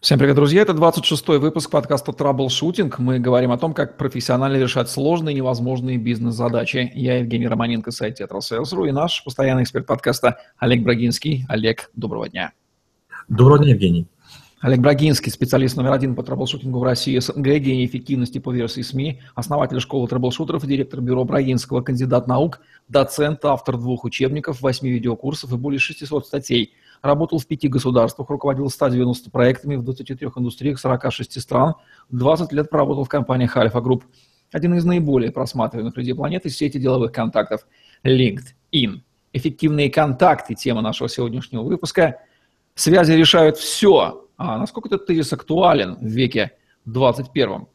Всем привет, друзья! Это 26-й выпуск подкаста «Траблшутинг». Мы говорим о том, как профессионально решать сложные и невозможные бизнес-задачи. Я Евгений Романенко, сайт Tetrasales.ru и наш постоянный эксперт подкаста Олег Брагинский. Олег, доброго дня! Доброго дня, Евгений! Олег Брагинский, специалист номер один по траблшутингу в России, СНГ, гений эффективности по версии СМИ, основатель школы траблшутеров и директор бюро Брагинского, кандидат наук, доцент, автор двух учебников, восьми видеокурсов и более 600 статей – Работал в пяти государствах, руководил 190 проектами в 23 индустриях 46 стран, 20 лет проработал в компаниях Альфа Групп. Один из наиболее просматриваемых людей планеты – сети деловых контактов LinkedIn. Эффективные контакты – тема нашего сегодняшнего выпуска. Связи решают все. А насколько этот тезис актуален в веке 21?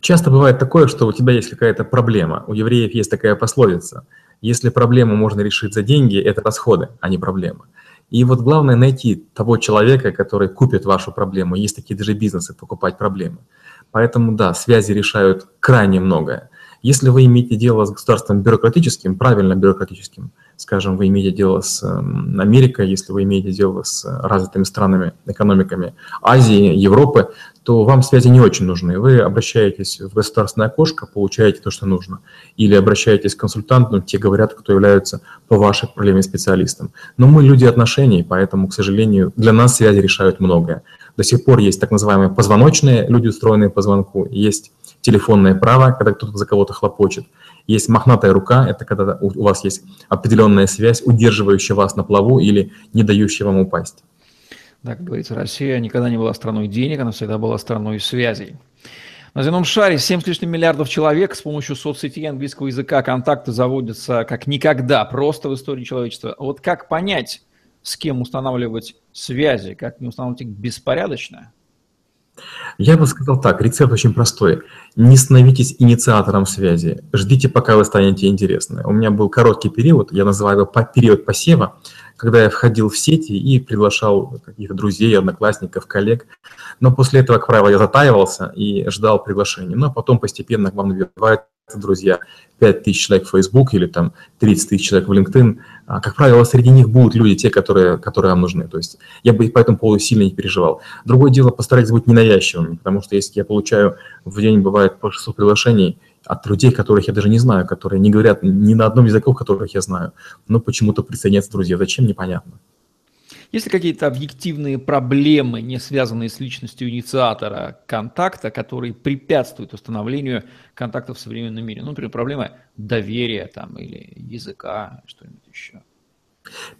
Часто бывает такое, что у тебя есть какая-то проблема. У евреев есть такая пословица. Если проблему можно решить за деньги, это расходы, а не проблемы. И вот главное найти того человека, который купит вашу проблему. Есть такие даже бизнесы, покупать проблемы. Поэтому да, связи решают крайне многое. Если вы имеете дело с государством бюрократическим, правильно бюрократическим, скажем, вы имеете дело с Америкой, если вы имеете дело с развитыми странами, экономиками Азии, Европы, то вам связи не очень нужны. Вы обращаетесь в государственное окошко, получаете то, что нужно. Или обращаетесь к консультанту, те говорят, кто являются по вашей проблеме специалистом. Но мы люди отношений, поэтому, к сожалению, для нас связи решают многое. До сих пор есть так называемые позвоночные, люди, устроенные по звонку, есть телефонное право, когда кто-то за кого-то хлопочет. Есть мохнатая рука, это когда у вас есть определенная связь, удерживающая вас на плаву или не дающая вам упасть. Да, как говорится, Россия никогда не была страной денег, она всегда была страной связей. На земном шаре 7 с лишним миллиардов человек с помощью соцсетей английского языка контакты заводятся как никогда, просто в истории человечества. Вот как понять, с кем устанавливать связи, как не устанавливать их беспорядочно? Я бы сказал так, рецепт очень простой. Не становитесь инициатором связи, ждите, пока вы станете интересны. У меня был короткий период, я называю его период посева, когда я входил в сети и приглашал каких-то друзей, одноклассников, коллег. Но после этого, как правило, я затаивался и ждал приглашения. Но потом постепенно к вам набивают друзья, 5 тысяч человек в Facebook или там 30 тысяч человек в LinkedIn, а, как правило, среди них будут люди, те, которые, которые вам нужны. То есть я бы по этому поводу сильно не переживал. Другое дело, постарайтесь быть ненавязчивыми, потому что если я получаю в день, бывает, по 600 приглашений от людей, которых я даже не знаю, которые не говорят ни на одном языке, которых я знаю, но почему-то присоединяются друзья. Зачем, непонятно. Есть ли какие-то объективные проблемы, не связанные с личностью инициатора контакта, которые препятствуют установлению контактов в современном мире? Ну, например, проблема доверия там, или языка, что-нибудь еще.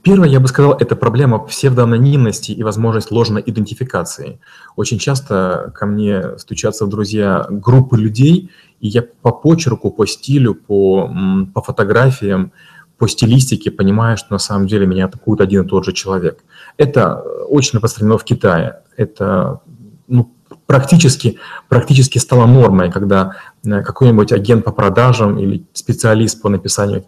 Первое, я бы сказал, это проблема псевдоанонимности и возможность ложной идентификации. Очень часто ко мне стучатся в друзья группы людей, и я по почерку, по стилю, по, по фотографиям по стилистике понимаю, что на самом деле меня атакует один и тот же человек. Это очень распространено в Китае. Это ну, практически, практически стало нормой, когда э, какой-нибудь агент по продажам или специалист по написанию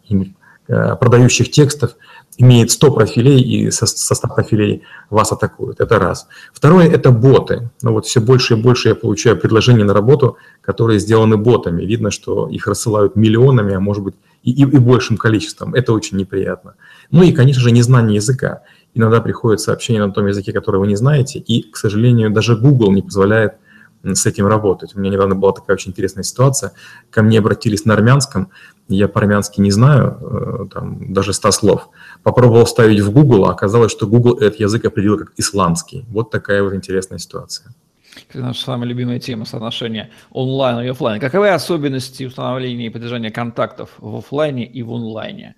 э, продающих текстов имеет 100 профилей, и со, со 100 профилей вас атакуют. Это раз. Второе – это боты. Ну вот все больше и больше я получаю предложений на работу, которые сделаны ботами. Видно, что их рассылают миллионами, а может быть и, и, и большим количеством. Это очень неприятно. Ну и, конечно же, незнание языка. Иногда приходят сообщения на том языке, который вы не знаете, и, к сожалению, даже Google не позволяет с этим работать. У меня недавно была такая очень интересная ситуация. Ко мне обратились на армянском, я по-армянски не знаю, э, там, даже 100 слов. Попробовал ставить в Google, а оказалось, что Google этот язык определил как исламский. Вот такая вот интересная ситуация. Это наша самая любимая тема соотношения онлайн и офлайн. Каковы особенности установления и поддержания контактов в офлайне и в онлайне?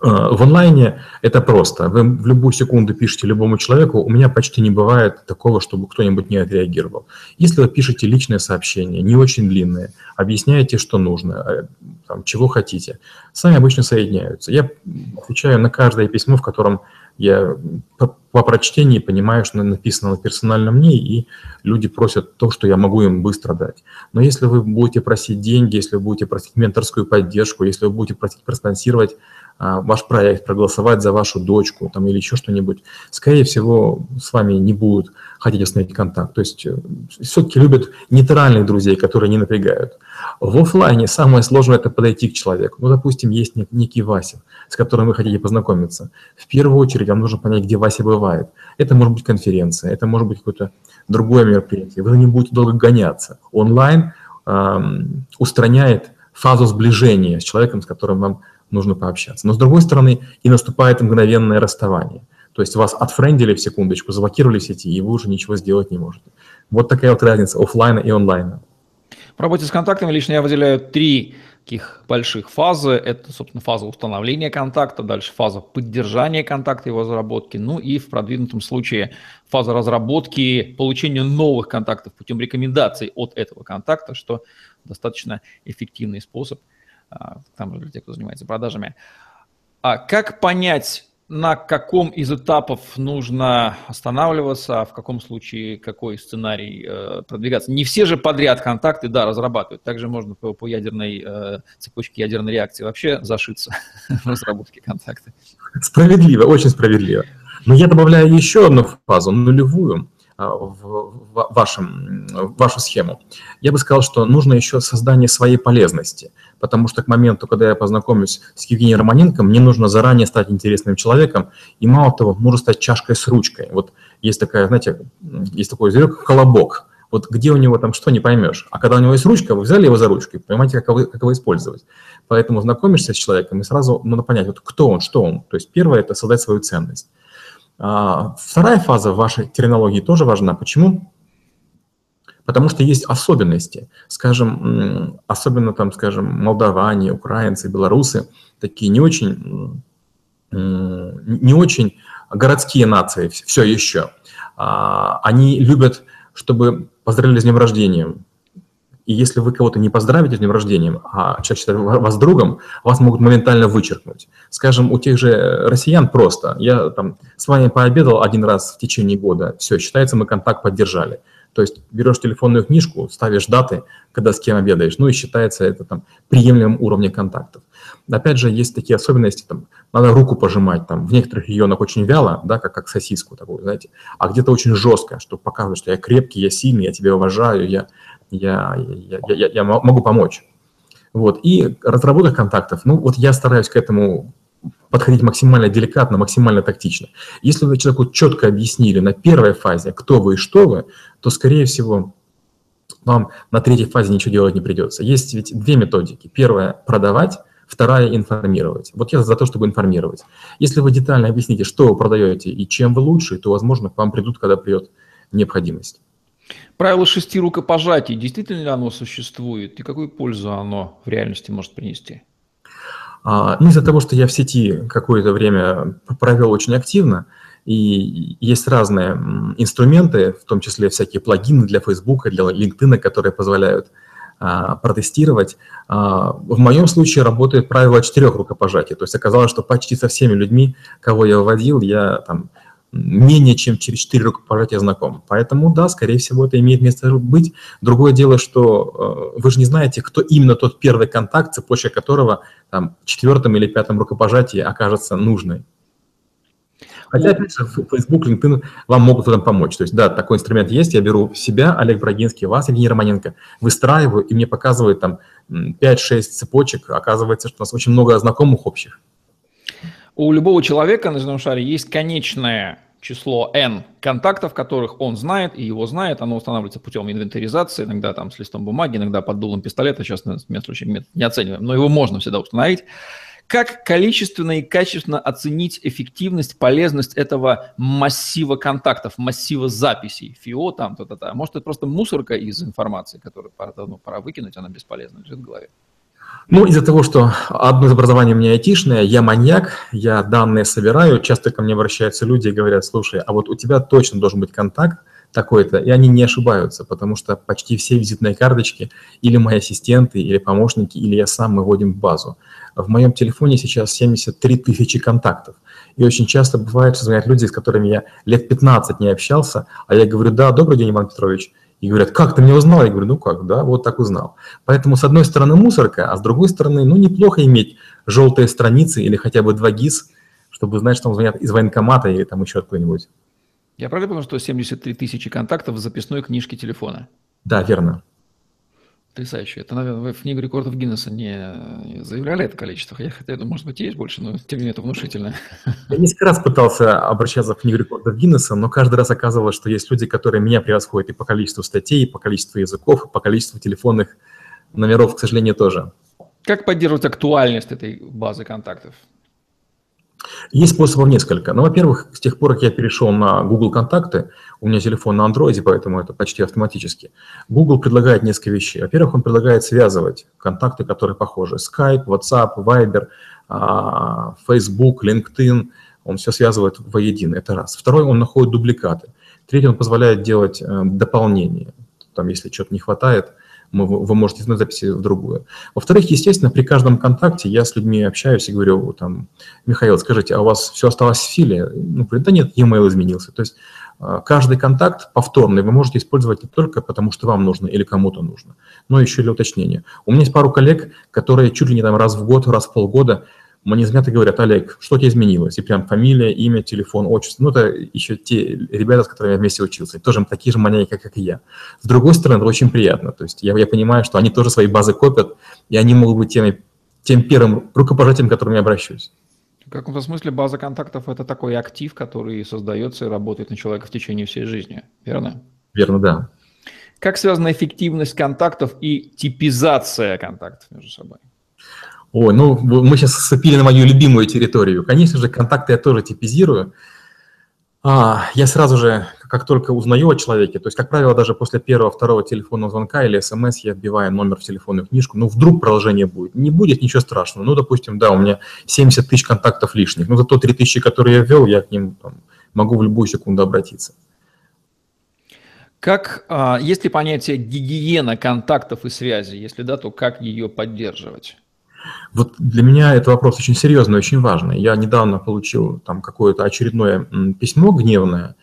Э, в онлайне это просто. Вы в любую секунду пишете любому человеку, у меня почти не бывает такого, чтобы кто-нибудь не отреагировал. Если вы пишете личное сообщение, не очень длинное, объясняете, что нужно, э, там, чего хотите, сами обычно соединяются. Я отвечаю на каждое письмо, в котором я по, по прочтении понимаю, что написано на персональном мне, и люди просят то, что я могу им быстро дать. Но если вы будете просить деньги, если вы будете просить менторскую поддержку, если вы будете просить проспонсировать ваш проект, проголосовать за вашу дочку там, или еще что-нибудь, скорее всего, с вами не будут хотеть установить контакт. То есть э, все-таки любят нейтральных друзей, которые не напрягают. В офлайне самое сложное – это подойти к человеку. Ну, допустим, есть некий Вася, с которым вы хотите познакомиться. В первую очередь вам нужно понять, где Вася бывает. Это может быть конференция, это может быть какое-то другое мероприятие. Вы не будете долго гоняться. Онлайн эм, устраняет фазу сближения с человеком, с которым вам нужно пообщаться. Но с другой стороны, и наступает мгновенное расставание. То есть вас отфрендили в секундочку, заблокировали сети, и вы уже ничего сделать не можете. Вот такая вот разница офлайна и онлайна. В работе с контактами лично я выделяю три таких больших фазы. Это, собственно, фаза установления контакта, дальше фаза поддержания контакта, его разработки, ну и в продвинутом случае фаза разработки, получения новых контактов путем рекомендаций от этого контакта, что достаточно эффективный способ, а, там для тех, кто занимается продажами. А как понять, на каком из этапов нужно останавливаться, а в каком случае какой сценарий э, продвигаться. Не все же подряд контакты, да, разрабатывают. Также можно по, по ядерной э, цепочке ядерной реакции вообще зашиться в разработке контакта. Справедливо, очень справедливо. Но я добавляю еще одну фазу, нулевую. А, в, вашем, в вашу схему. Я бы сказал, что нужно еще создание своей полезности, потому что к моменту, когда я познакомлюсь с Евгением Романенко, мне нужно заранее стать интересным человеком, и мало того, нужно стать чашкой с ручкой. Вот есть такая, знаете, есть такой зверек, колобок. Вот где у него там что, не поймешь. А когда у него есть ручка, вы взяли его за ручку, понимаете, как его, как его использовать. Поэтому знакомишься с человеком, и сразу надо понять, вот кто он, что он. То есть первое – это создать свою ценность. А, вторая фаза вашей терминологии тоже важна. Почему? Потому что есть особенности. Скажем, особенно там, скажем, молдаване, украинцы, белорусы, такие не очень, не очень городские нации все еще. А, они любят, чтобы поздравили с днем рождения, и если вы кого-то не поздравите с днем рождения, а человек считает вас другом, вас могут моментально вычеркнуть. Скажем, у тех же россиян просто. Я там с вами пообедал один раз в течение года, все, считается, мы контакт поддержали. То есть берешь телефонную книжку, ставишь даты, когда с кем обедаешь, ну и считается это там приемлемым уровнем контактов. Опять же, есть такие особенности, там, надо руку пожимать, там, в некоторых регионах очень вяло, да, как, как сосиску такую, знаете, а где-то очень жестко, чтобы показывать, что я крепкий, я сильный, я тебя уважаю, я я, я, я, я могу помочь. Вот. И разработка контактов, ну вот я стараюсь к этому подходить максимально деликатно, максимально тактично. Если вы человеку четко объяснили на первой фазе, кто вы и что вы, то, скорее всего, вам на третьей фазе ничего делать не придется. Есть ведь две методики. Первая – продавать, вторая – информировать. Вот я за то, чтобы информировать. Если вы детально объясните, что вы продаете и чем вы лучше, то, возможно, к вам придут, когда придет необходимость. Правило шести рукопожатий, действительно ли оно существует и какую пользу оно в реальности может принести? А, ну, из-за того, что я в сети какое-то время провел очень активно, и есть разные инструменты, в том числе всякие плагины для Facebook, для LinkedIn, которые позволяют а, протестировать. А, в моем случае работает правило четырех рукопожатий. То есть оказалось, что почти со всеми людьми, кого я выводил, я там менее чем через 4 рукопожатия знаком. Поэтому, да, скорее всего, это имеет место быть. Другое дело, что э, вы же не знаете, кто именно тот первый контакт, цепочка которого там, четвертом или пятом рукопожатии окажется нужной. Хотя, опять же, Facebook, LinkedIn вам могут в этом помочь. То есть, да, такой инструмент есть, я беру себя, Олег Брагинский, вас, Евгений Романенко, выстраиваю, и мне показывает там 5-6 цепочек, оказывается, что у нас очень много знакомых общих. У любого человека на земном шаре есть конечное число n контактов, которых он знает и его знает. Оно устанавливается путем инвентаризации, иногда там с листом бумаги, иногда под дулом пистолета. Сейчас на случае метод не оцениваем, но его можно всегда установить. Как количественно и качественно оценить эффективность, полезность этого массива контактов, массива записей, ФИО там, то-то-то. Может, это просто мусорка из информации, которую пора, ну, пора выкинуть, она бесполезна, лежит в голове. Ну, из-за того, что одно из образований у меня айтишное, я маньяк, я данные собираю, часто ко мне обращаются люди и говорят, слушай, а вот у тебя точно должен быть контакт такой-то, и они не ошибаются, потому что почти все визитные карточки или мои ассистенты, или помощники, или я сам мы вводим в базу. В моем телефоне сейчас 73 тысячи контактов. И очень часто бывает, что звонят люди, с которыми я лет 15 не общался, а я говорю, да, добрый день, Иван Петрович, И говорят, как ты меня узнал? Я говорю, ну как, да, вот так узнал. Поэтому с одной стороны мусорка, а с другой стороны, ну неплохо иметь желтые страницы или хотя бы два ГИС, чтобы знать, что он звонят из военкомата или там еще откуда-нибудь. Я правильно понял, что 73 тысячи контактов в записной книжке телефона? Да, верно. Потрясающе. Это, наверное, вы в книгу рекордов Гиннесса не заявляли это количество. Я хотя, это, может быть, есть больше, но тем не менее это внушительно. Я несколько раз пытался обращаться в книгу рекордов Гиннесса, но каждый раз оказывалось, что есть люди, которые меня превосходят и по количеству статей, и по количеству языков, и по количеству телефонных номеров, к сожалению, тоже. Как поддерживать актуальность этой базы контактов? Есть способов несколько. Ну, во-первых, с тех пор, как я перешел на Google контакты, у меня телефон на Android, поэтому это почти автоматически. Google предлагает несколько вещей. Во-первых, он предлагает связывать контакты, которые похожи. Skype, WhatsApp, Viber, а, Facebook, LinkedIn. Он все связывает воедино. Это раз. Второй, он находит дубликаты. Третий, он позволяет делать э, дополнения. Там, если что-то не хватает – мы, вы можете из одной записи в другую. Во-вторых, естественно, при каждом контакте я с людьми общаюсь и говорю, там, Михаил, скажите, а у вас все осталось в силе? Ну, говорит, да нет, e-mail изменился. То есть а, каждый контакт повторный вы можете использовать не только потому, что вам нужно или кому-то нужно, но еще и для уточнения. У меня есть пару коллег, которые чуть ли не там раз в год, раз в полгода и говорят, Олег, что тебе изменилось? И прям фамилия, имя, телефон, отчество. Ну, это еще те ребята, с которыми я вместе учился. Тоже такие же маньяки, как и я. С другой стороны, это очень приятно. То есть я, я понимаю, что они тоже свои базы копят, и они могут быть теми, тем первым рукопожатием, к которому я обращусь. В каком-то смысле база контактов – это такой актив, который создается и работает на человека в течение всей жизни, верно? Верно, да. Как связана эффективность контактов и типизация контактов между собой? Ой, ну мы сейчас сцепили на мою любимую территорию. Конечно же, контакты я тоже типизирую. А, я сразу же, как только узнаю о человеке, то есть, как правило, даже после первого, второго телефонного звонка или смс я вбиваю номер в телефонную книжку, ну, вдруг продолжение будет. Не будет ничего страшного. Ну, допустим, да, у меня 70 тысяч контактов лишних, но зато 3 тысячи, которые я ввел, я к ним там, могу в любую секунду обратиться. Как, а, есть ли понятие гигиена контактов и связи? Если да, то как ее поддерживать? Вот для меня это вопрос очень серьезный, очень важный. Я недавно получил там какое-то очередное письмо гневное,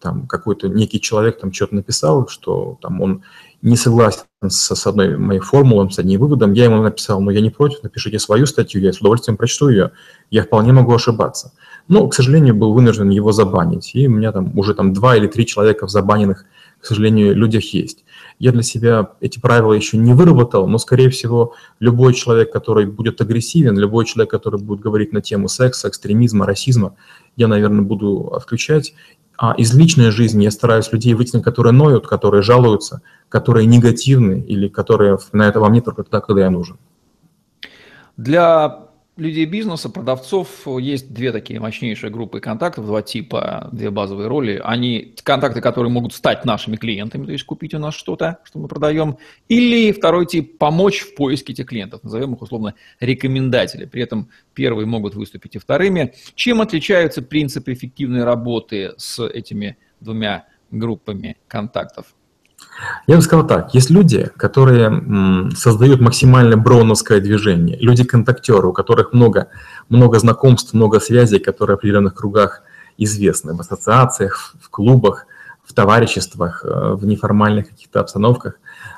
там какой-то некий человек там что-то написал, что там он не согласен с, с одной моей формулой, с одним выводом. Я ему написал, «Ну, я не против, напишите свою статью, я с удовольствием прочту ее. Я вполне могу ошибаться. Но, к сожалению, был вынужден его забанить. И у меня там уже там два или три человека в забаненных, к сожалению, людях есть. Я для себя эти правила еще не выработал, но, скорее всего, любой человек, который будет агрессивен, любой человек, который будет говорить на тему секса, экстремизма, расизма, я, наверное, буду отключать. А из личной жизни я стараюсь людей вытянуть, которые ноют, которые жалуются, которые негативны или которые на это вам нет только тогда, когда я нужен. Для людей бизнеса, продавцов, есть две такие мощнейшие группы контактов, два типа, две базовые роли. Они контакты, которые могут стать нашими клиентами, то есть купить у нас что-то, что мы продаем. Или второй тип – помочь в поиске этих клиентов, назовем их условно рекомендатели. При этом первые могут выступить и вторыми. Чем отличаются принципы эффективной работы с этими двумя группами контактов? Я бы сказал так, есть люди, которые создают максимально броуновское движение, люди-контактеры, у которых много, много знакомств, много связей, которые в определенных кругах известны, в ассоциациях, в клубах, в товариществах, э, в неформальных каких-то обстановках.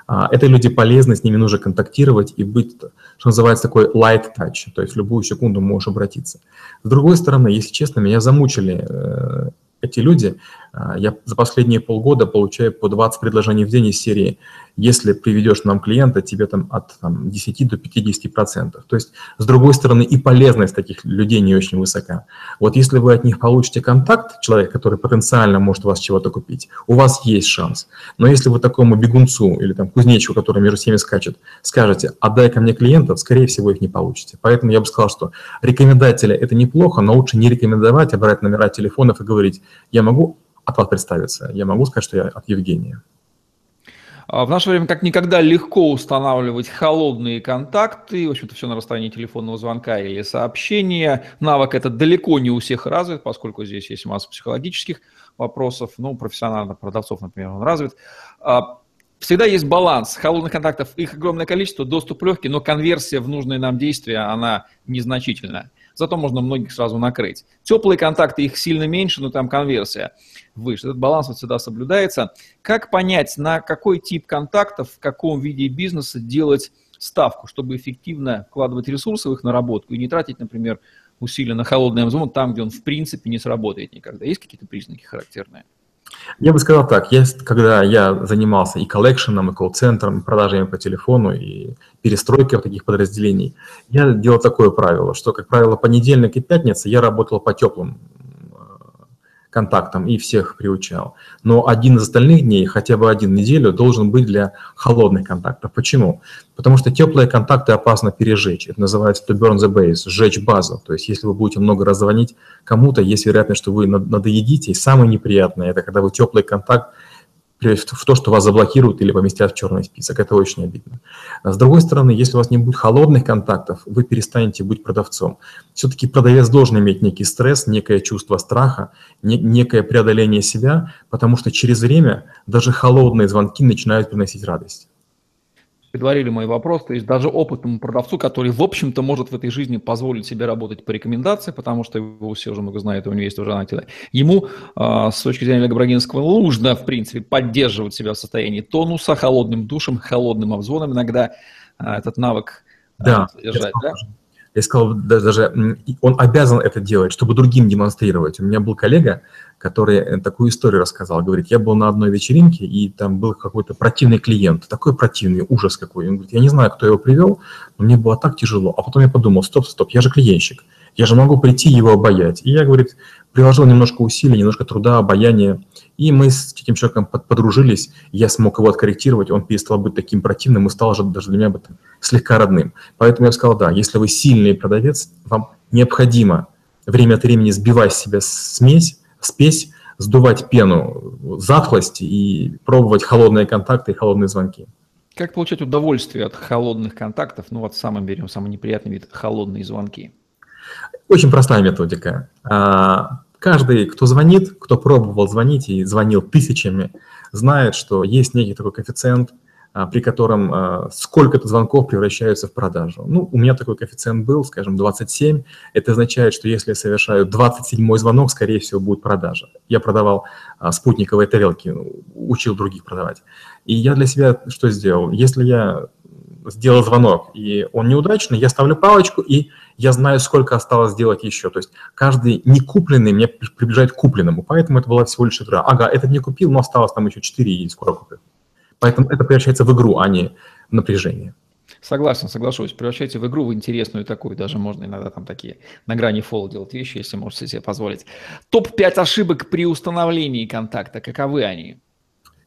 А, это люди полезны, с ними нужно контактировать и быть, что называется, такой light touch, то есть в любую секунду можешь обратиться. С другой стороны, если честно, меня замучили э, эти люди, а, я за последние полгода получаю по 20 предложений в день из серии если приведешь нам клиента, тебе там от там, 10 до 50 процентов. То есть, с другой стороны, и полезность таких людей не очень высока. Вот если вы от них получите контакт, человек, который потенциально может у вас чего-то купить, у вас есть шанс. Но если вы такому бегунцу или там кузнечику, который между всеми скачет, скажете, отдай ко мне клиентов, скорее всего, их не получите. Поэтому я бы сказал, что рекомендатели – это неплохо, но лучше не рекомендовать, а брать номера телефонов и говорить, я могу от вас представиться, я могу сказать, что я от Евгения. А, в наше время как никогда легко устанавливать холодные контакты, в общем-то все на расстоянии телефонного звонка или сообщения. Навык это далеко не у всех развит, поскольку здесь есть масса психологических вопросов, ну, профессиональных продавцов, например, он развит. А, всегда есть баланс. Холодных контактов, их огромное количество, доступ легкий, но конверсия в нужные нам действия, она незначительная. Зато можно многих сразу накрыть. Теплые контакты, их сильно меньше, но там конверсия выше. Этот баланс вот всегда соблюдается. Как понять, на какой тип контактов, в каком виде бизнеса делать ставку, чтобы эффективно вкладывать ресурсы в их наработку и не тратить, например, усилия на холодный Amazon там, где он в принципе не сработает никогда. Есть какие-то признаки характерные? Я бы сказал так, я, когда я занимался и коллекшеном, и колл-центром, и продажами по телефону, и перестройкой таких подразделений, я делал такое правило, что, как правило, понедельник и пятница я работал по теплым контактам и всех приучал. Но один из остальных дней, хотя бы один неделю, должен быть для холодных контактов. Почему? Потому что теплые контакты опасно пережечь. Это называется to burn the base, сжечь базу. То есть если вы будете много раз звонить кому-то, есть вероятность, что вы надоедите. И самое неприятное, это когда вы теплый контакт в то, что вас заблокируют или поместят в черный список. Это очень обидно. А с другой стороны, если у вас не будет холодных контактов, вы перестанете быть продавцом. Все-таки продавец должен иметь некий стресс, некое чувство страха, не, некое преодоление себя, потому что через время даже холодные звонки начинают приносить радость предварили мой вопрос, то есть даже опытному продавцу, который, в общем-то, может в этой жизни позволить себе работать по рекомендации, потому что его все уже много знают, у него есть уже нателя, ему э, с точки зрения Олега Брагинского нужно, в принципе, поддерживать себя в состоянии тонуса, холодным душем, холодным обзвоном, иногда э, этот навык э, да, держать, да? Я сказал, даже он обязан это делать, чтобы другим демонстрировать. У меня был коллега, который э, такую историю рассказал. Говорит, я был на одной вечеринке, и там был какой-то противный клиент, такой противный, ужас какой. Он говорит, я не знаю, кто его привел, но мне было так тяжело. А потом я подумал, стоп, стоп, я же клиентщик, я же могу прийти его обаять. И я, говорит, приложил немножко усилий, немножко труда, обаяния, и мы с этим человеком подружились, я смог его откорректировать, он перестал быть таким противным и стал же даже для меня слегка родным. Поэтому я сказал, да, если вы сильный продавец, вам необходимо время от времени сбивать с себя смесь, спесь, сдувать пену затхлости и пробовать холодные контакты и холодные звонки. Как получать удовольствие от холодных контактов? Ну вот самым берем самый неприятный вид – холодные звонки. Очень простая методика. А, каждый, кто звонит, кто пробовал звонить и звонил тысячами, знает, что есть некий такой коэффициент, при котором а, сколько-то звонков превращаются в продажу. Ну, у меня такой коэффициент был, скажем, 27. Это означает, что если я совершаю 27 звонок, скорее всего, будет продажа. Я продавал спутниковые тарелки, учил других продавать. И я для себя что сделал? Если я сделал звонок, и он неудачный, я ставлю палочку, и я знаю, сколько осталось сделать еще. То есть каждый не купленный мне приближает к купленному, поэтому это была всего лишь игра. Ага, этот не купил, но осталось там еще 4 и скоро купит. Поэтому это превращается в игру, а не в напряжение. Согласен, соглашусь. Превращайте в игру в интересную такую. Даже можно иногда там такие на грани фола делать вещи, если можете себе позволить. Топ-5 ошибок при установлении контакта. Каковы они?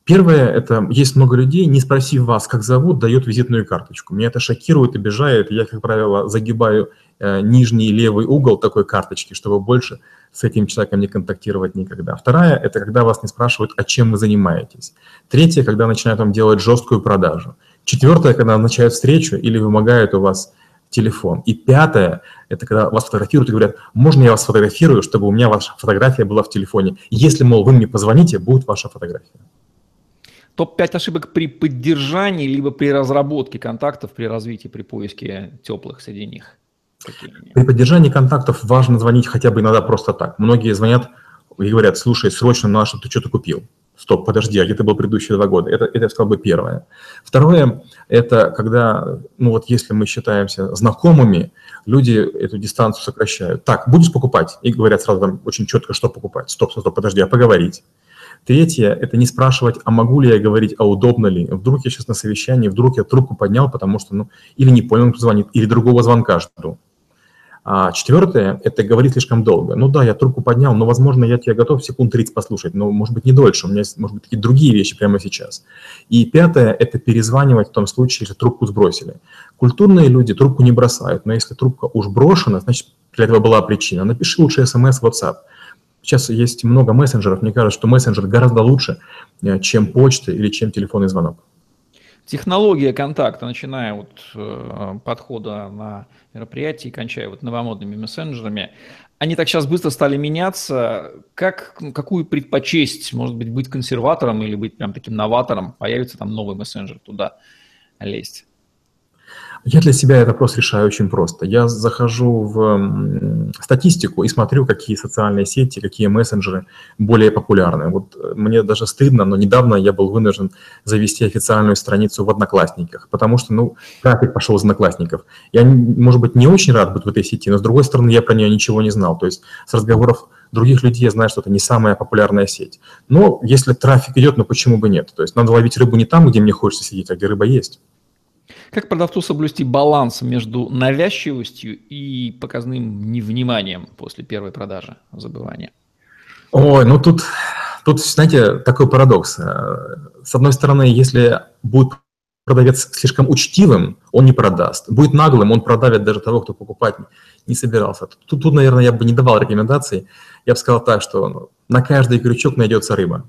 Первое, это есть много людей, не спросив вас, как зовут, дает визитную карточку. Меня это шокирует, обижает. Я, как правило, загибаю нижний левый угол такой карточки, чтобы больше с этим человеком не контактировать никогда. Вторая – это когда вас не спрашивают, а чем вы занимаетесь. Третье – когда начинают вам делать жесткую продажу. Четвертое – когда назначают встречу или вымогают у вас телефон. И пятое – это когда вас фотографируют и говорят, можно я вас фотографирую, чтобы у меня ваша фотография была в телефоне. Если, мол, вы мне позвоните, будет ваша фотография. Топ-5 ошибок при поддержании либо при разработке контактов, при развитии, при поиске теплых среди них. При поддержании контактов важно звонить хотя бы иногда просто так. Многие звонят и говорят, слушай, срочно надо, чтобы ты что-то купил. Стоп, подожди, а где ты был предыдущие два года? Это, это я сказал бы, первое. Второе, это когда, ну вот если мы считаемся знакомыми, люди эту дистанцию сокращают. Так, будешь покупать? И говорят сразу там очень четко, что покупать. Стоп, стоп, стоп, подожди, а поговорить? Третье – это не спрашивать, а могу ли я говорить, а удобно ли. Вдруг я сейчас на совещании, вдруг я трубку поднял, потому что, ну, или не понял, кто звонит, или другого звонка жду. А четвертое – это говорить слишком долго. Ну да, я трубку поднял, но, возможно, я тебя готов секунд 30 послушать, но, может быть, не дольше, у меня есть, может быть, такие другие вещи прямо сейчас. И пятое – это перезванивать в том случае, если трубку сбросили. Культурные люди трубку не бросают, но если трубка уж брошена, значит, для этого была причина. Напиши лучше смс в WhatsApp. Сейчас есть много мессенджеров. Мне кажется, что мессенджер гораздо лучше, э, чем почта или чем телефонный звонок. Технология контакта, начиная от э, подхода на мероприятие и кончая вот новомодными мессенджерами, они так сейчас быстро стали меняться. Как, ну, какую предпочесть, может быть, быть консерватором или быть прям таким новатором? Появится там новый мессенджер туда лезть? Я для себя этот вопрос решаю очень просто. Я захожу в статистику и смотрю, какие социальные сети, какие мессенджеры более популярны. Вот э, мне даже стыдно, но недавно я был вынужден завести официальную страницу в Одноклассниках, потому что, ну, трафик пошел из Одноклассников. Я, может быть, не очень рад быть в этой сети, но, с другой стороны, я про нее ничего не знал. То есть с разговоров других людей я знаю, что это не самая популярная сеть. Но если трафик идет, ну почему бы нет? То есть надо ловить рыбу не там, где мне хочется сидеть, а где рыба есть. Как продавцу соблюсти баланс между навязчивостью и показным невниманием после первой продажи, забывания? Ой, ну тут, тут, знаете, такой парадокс. Э, с одной стороны, если будет продавец слишком учтивым, он не продаст. Будет наглым, он продавит даже того, кто покупать не собирался. Тут, тут, наверное, я бы не давал рекомендаций. Я бы сказал так, что на каждый крючок найдется рыба.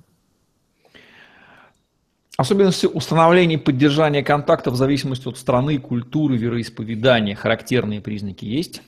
Особенности установления и поддержания контакта в зависимости от страны, культуры, вероисповедания, характерные признаки есть?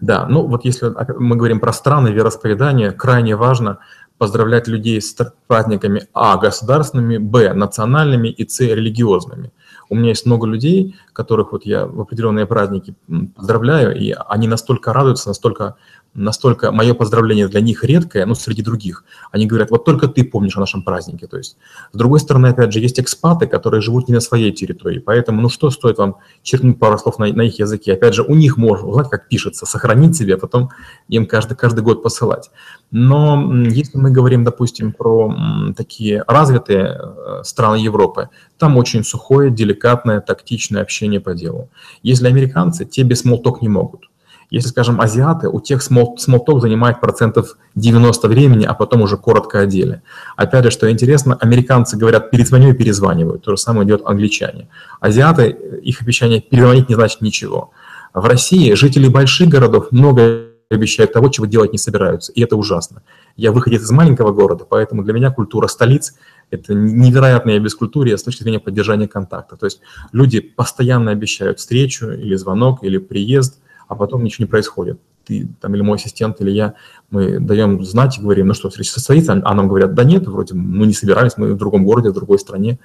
Да, ну вот если мы говорим про страны, вероисповедания, крайне важно поздравлять людей с праздниками А государственными, Б национальными и С религиозными. У меня есть много людей, которых вот я в определенные праздники поздравляю, и они настолько радуются, настолько настолько мое поздравление для них редкое, ну, среди других. Они говорят, вот только ты помнишь о нашем празднике. То есть, с другой стороны, опять же, есть экспаты, которые живут не на своей территории, поэтому, ну, что стоит вам черкнуть пару слов на, на их языке? Опять же, у них можно узнать, как пишется, сохранить себе, а потом им каждый, каждый год посылать. Но если мы говорим, допустим, про такие развитые э, страны Европы, там очень сухое, деликатное, тактичное общение по делу. Если американцы, те без смолток не могут. Если, скажем, азиаты, у тех смолток занимает процентов 90 времени, а потом уже коротко о. Опять же, что интересно, американцы говорят «перезвоню» и перезванивают. То же самое идет англичане. Азиаты, их обещание перезвонить не значит ничего. В России жители больших городов много обещают того, чего делать не собираются, и это ужасно. Я выходец из маленького города, поэтому для меня культура столиц – это невероятная бескультурия с точки зрения поддержания контакта. То есть люди постоянно обещают встречу или звонок, или приезд – а потом ничего не происходит. Ты там или мой ассистент, или я, мы даем знать и говорим, ну что, встреча состоится, а нам говорят, да нет, вроде мы не собирались, мы в другом городе, в другой стране.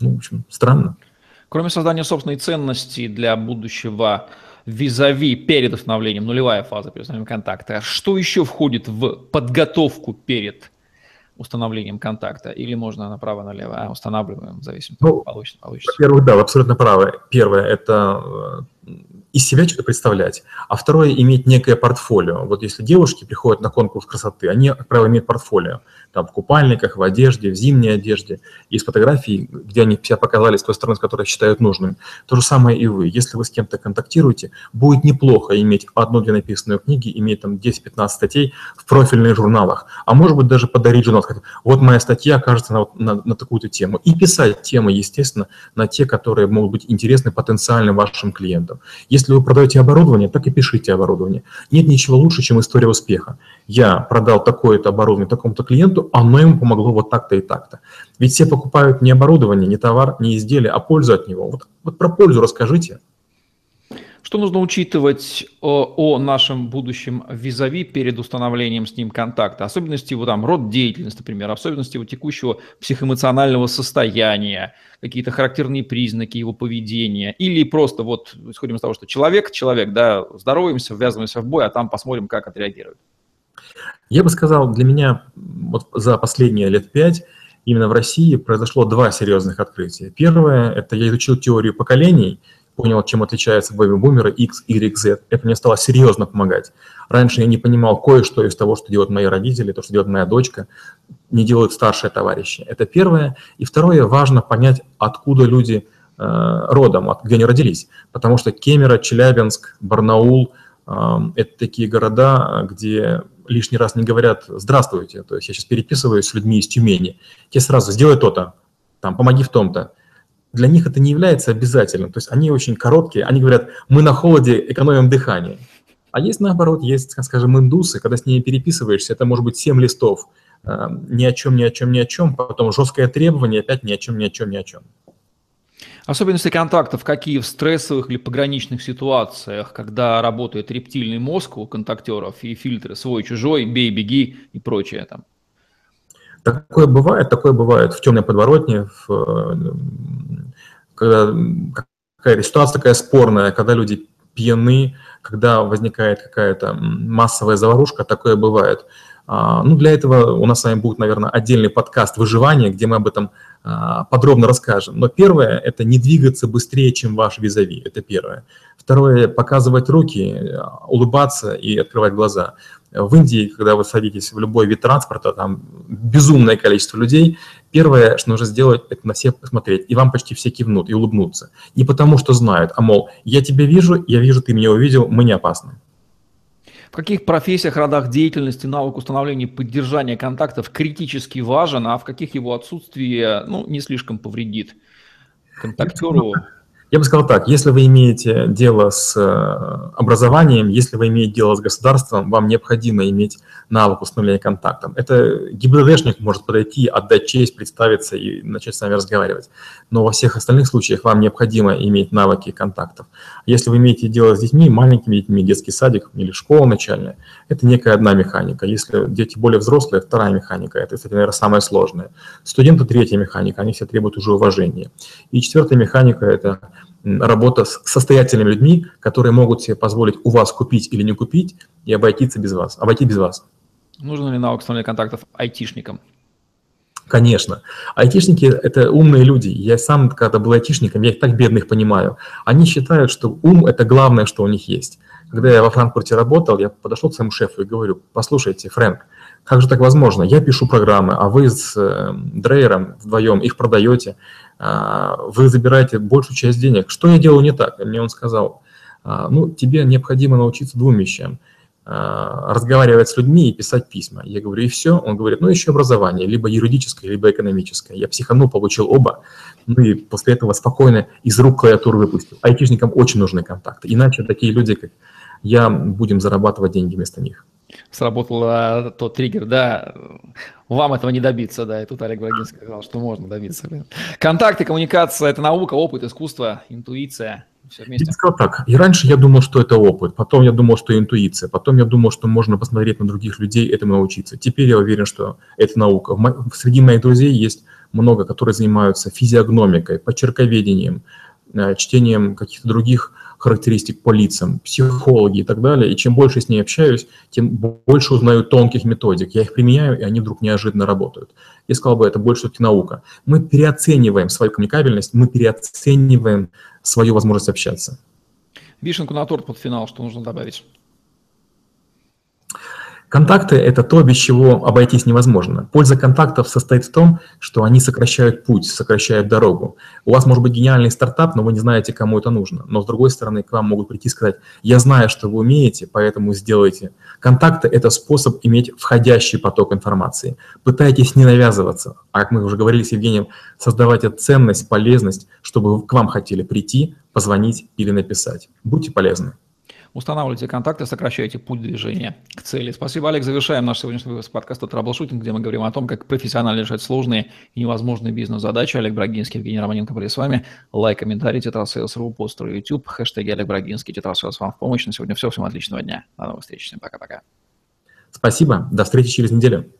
Ну, в общем, странно. Кроме создания собственной ценности для будущего визави перед установлением, нулевая фаза перед установлением контакта, что еще входит в подготовку перед установлением контакта, или можно направо-налево, а устанавливаем, в зависимости ну, от получится. получится. Во-первых, да, вы абсолютно правы. Первое – это э, из себя что-то представлять, а второе – иметь некое портфолио. Вот если девушки приходят на конкурс красоты, они, как правило, имеют портфолио. Там в купальниках, в одежде, в зимней одежде. Из фотографий, где они себя показали с той стороны, с которой считают нужным. То же самое и вы. Если вы с кем-то контактируете, будет неплохо иметь одну-две написанные книги, иметь там 10-15 статей в профильных журналах. А может быть даже подарить журнал, сказать, вот моя статья, кажется, на, на, на такую-то тему. И писать темы, естественно, на те, которые могут быть интересны потенциальным вашим клиентам. Если если вы продаете оборудование, так и пишите оборудование. Нет ничего лучше, чем история успеха. Я продал такое-то оборудование такому-то клиенту, оно ему помогло вот так-то и так-то. Ведь все покупают не оборудование, не товар, не изделие, а пользу от него. Вот, вот про пользу расскажите. Что нужно учитывать о, о нашем будущем визави перед установлением с ним контакта? Особенности его там, род деятельности, например, особенности его текущего психоэмоционального состояния, какие-то характерные признаки его поведения, или просто вот исходим из того, что человек, человек, да, здороваемся, ввязываемся в бой, а там посмотрим, как отреагирует. Я бы сказал, для меня вот за последние лет пять именно в России произошло два серьезных открытия. Первое – это я изучил теорию поколений – понял, чем отличаются бэби-бумеры X, Y, Z. Это мне стало серьезно помогать. Раньше я не понимал кое-что из того, что делают мои родители, то, что делает моя дочка, не делают старшие товарищи. Это первое. И второе, важно понять, откуда люди э, родом, от, где они родились. Потому что Кемерово, Челябинск, Барнаул э, – это такие города, где лишний раз не говорят «здравствуйте». То есть я сейчас переписываюсь с людьми из Тюмени. Те сразу «сделай то-то», там, «помоги в том-то» для них это не является обязательным. То есть они очень короткие, они говорят, мы на холоде экономим дыхание. А есть наоборот, есть, скажем, индусы, когда с ними переписываешься, это может быть 7 листов, э, ни о чем, ни о чем, ни о чем, потом жесткое требование, опять ни о чем, ни о чем, ни о чем. Особенности контактов какие в стрессовых или пограничных ситуациях, когда работает рептильный мозг у контактеров и фильтры свой-чужой, бей-беги и прочее там? Такое бывает, такое бывает в темной подворотне, в, когда какая-то ситуация такая спорная, когда люди пьяны, когда возникает какая-то массовая заварушка, такое бывает. А, ну, для этого у нас с вами будет, наверное, отдельный подкаст выживания, где мы об этом а, подробно расскажем. Но первое – это не двигаться быстрее, чем ваш визави. Это первое. Второе – показывать руки, улыбаться и открывать глаза. В Индии, когда вы садитесь в любой вид транспорта, там безумное количество людей, первое, что нужно сделать, это на всех посмотреть, и вам почти все кивнут и улыбнутся. Не потому, что знают, а мол, я тебя вижу, я вижу, ты меня увидел, мы не опасны. В каких профессиях, родах деятельности навык установления и поддержания контактов критически важен, а в каких его отсутствие ну, не слишком повредит контактеру? Я бы сказал так, если вы имеете дело с э, образованием, если вы имеете дело с государством, вам необходимо иметь навык установления контактов. Это ГИБДДшник может подойти, отдать честь, представиться и начать с вами разговаривать. Но во всех остальных случаях вам необходимо иметь навыки контактов. Если вы имеете дело с детьми, маленькими детьми, детский садик или школа начальная, это некая одна механика. Если дети более взрослые, вторая механика. Это, кстати, наверное, самое сложное. Студенты третья механика, они все требуют уже уважения. И четвертая механика – это работа с состоятельными людьми, которые могут себе позволить у вас купить или не купить и обойтись без вас, обойти без вас. Нужно ли навык установления контактов айтишникам? Конечно. Айтишники – это умные люди. Я сам, когда был айтишником, я их так бедных понимаю. Они считают, что ум – это главное, что у них есть. Когда я во Франкфурте работал, я подошел к своему шефу и говорю, послушайте, Фрэнк, как же так возможно? Я пишу программы, а вы с э, Дрейером вдвоем их продаете, вы забираете большую часть денег. Что я делаю не так? Мне он сказал, э, ну, тебе необходимо научиться двум вещам. Э, разговаривать с людьми и писать письма. Я говорю, и все? Он говорит, ну, еще образование, либо юридическое, либо экономическое. Я психанул, получил оба, ну и после этого спокойно из рук клавиатуру выпустил. Айтишникам очень нужны контакты, иначе такие люди, как я, будем зарабатывать деньги вместо них сработал а, тот триггер, да, вам этого не добиться, да, и тут Олег Брагинский сказал, что можно добиться. Контакты, коммуникация – это наука, опыт, искусство, интуиция, все. Я сказал так, и раньше я думал, что это опыт, потом я думал, что интуиция, потом я думал, что можно посмотреть на других людей, этому научиться. Теперь я уверен, что это наука. Среди моих друзей есть много, которые занимаются физиогномикой, почерковедением, э, чтением каких-то других характеристик по лицам, психологи и так далее. И чем больше с ней общаюсь, тем больше узнаю тонких методик. Я их применяю, и они вдруг неожиданно работают. Я сказал бы, это больше все-таки наука. Мы переоцениваем свою коммуникабельность, мы переоцениваем свою возможность общаться. Вишенку на торт под финал, что нужно добавить? Контакты – это то, без чего обойтись невозможно. Польза контактов состоит в том, что они сокращают путь, сокращают дорогу. У вас может быть гениальный стартап, но вы не знаете, кому это нужно. Но с другой стороны, к вам могут прийти и сказать, я знаю, что вы умеете, поэтому сделайте. Контакты – это способ иметь входящий поток информации. Пытайтесь не навязываться, а как мы уже говорили с Евгением, создавайте ценность, полезность, чтобы к вам хотели прийти, позвонить или написать. Будьте полезны. Устанавливайте контакты, сокращайте путь движения к цели. Спасибо, Олег. Завершаем наш сегодняшний выпуск подкаста «Траблшутинг», где мы говорим о том, как профессионально решать сложные и невозможные бизнес-задачи. Олег Брагинский, Евгений Романенко были с вами. Лайк, комментарий, Tetrasales.ru, постер YouTube, хэштеги Олег Брагинский, Tetrasales вам в помощь. На сегодня все. Всем отличного дня. До новых встреч. Всем пока-пока. Спасибо. До встречи через неделю.